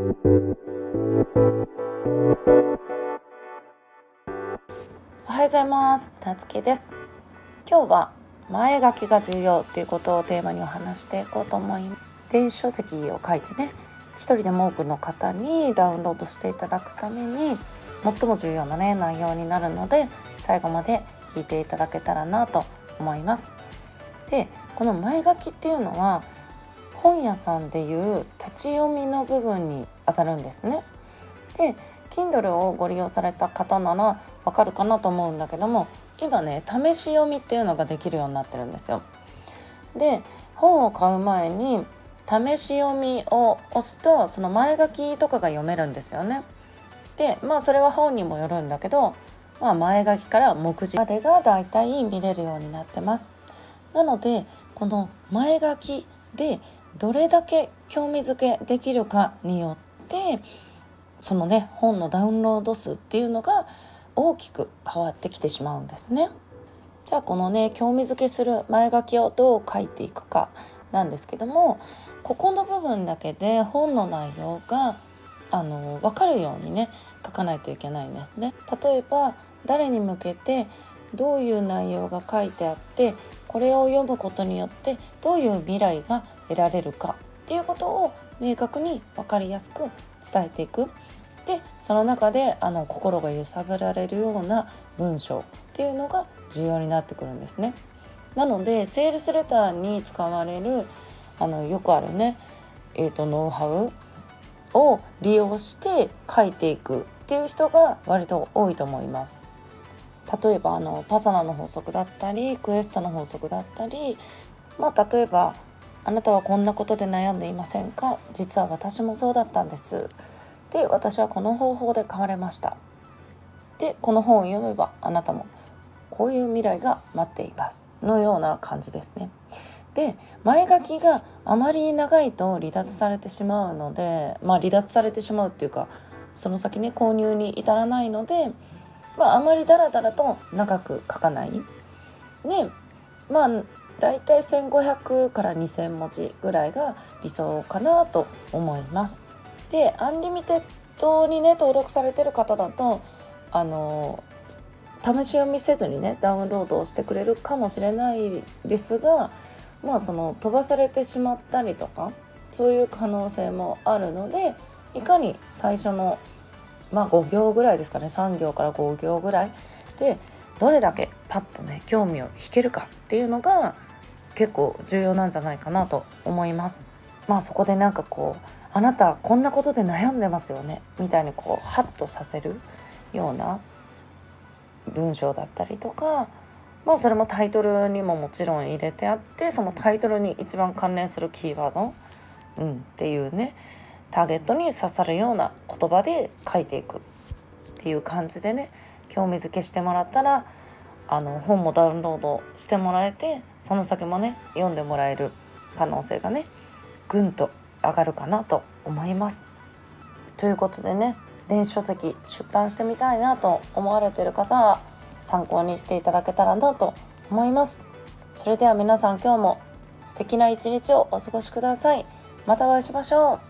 おはようございます。たつきです。今日は前書きが重要っていうことをテーマにお話していこうと思います。電子書籍を書いてね一人でも多くの方にダウンロードしていただくために最も重要なね内容になるので最後まで聞いていただけたらなと思います。でこの前書きっていうのは本屋さんでいう立ち読みの部分にあたるんですねで Kindle をご利用された方ならわかるかなと思うんだけども今ね試し読みっていうのができるようになってるんですよ。で本を買う前に試し読みを押すとその前書きとかが読めるんですよね。でまあそれは本にもよるんだけど、まあ、前書きから目次までがだいたい見れるようになってます。なのでこの前書きでどれだけ興味づけできるかによってそのね本のダウンロード数っていうのが大きく変わってきてしまうんですね。じゃあこのね興味づけする前書きをどう書いていくかなんですけどもここの部分だけで本の内容があの分かるようにね書かないといけないんですね。例えば誰に向けてどういう内容が書いてあってこれを読むことによってどういう未来が得られるかっていうことを明確に分かりやすく伝えていくでその中であの心が揺さぶられるような文章っていうのが重要になってくるんですね。なのでセールスレターに使われるあのよくあるね、えーと、ノウハウを利用して書いていくっていう人が割と多いと思います。例えばあのパサナの法則だったりクエストの法則だったりまあ例えば「あなたはこんなことで悩んでいませんか？実は私もそうだったんです」で私はこの方法で変われました。でこの本を読めばあなたもこういう未来が待っています。のような感じですね。で前書きがあまり長いと離脱されてしまうのでまあ離脱されてしまうっていうかその先ね購入に至らないので、まあ、あまりダラダラと長く書かない。でまあ大体1500から2000文字ぐらいが理想かなと思います。で Unlimited にね登録されてる方だとあの試し読みせずにねダウンロードをしてくれるかもしれないですがまあその飛ばされてしまったりとかそういう可能性もあるのでいかに最初のまあ5行ぐらいですかね3行から5行ぐらいでどれだけパッとね興味を引けるかっていうのが結構重要なんじゃないかなと思います。まあそこでなんかこうあなたこんなことで悩んでますよねみたいにこうハッとさせるような文章だったりとかまあそれもタイトルにももちろん入れてあってそのタイトルに一番関連するキーワード、うん、っていうねターゲットに刺さるような言葉で書いていくっていう感じでね興味づけしてもらったらあの本もダウンロードしてもらえてその先もね読んでもらえる可能性がねぐんと上がるかなと思います。ということでね電子書籍出版してみたいなと思われてる方は参考にしていただけたらなと思います。それでは皆さん今日も素敵な一日をお過ごしください。またお会いしましょう。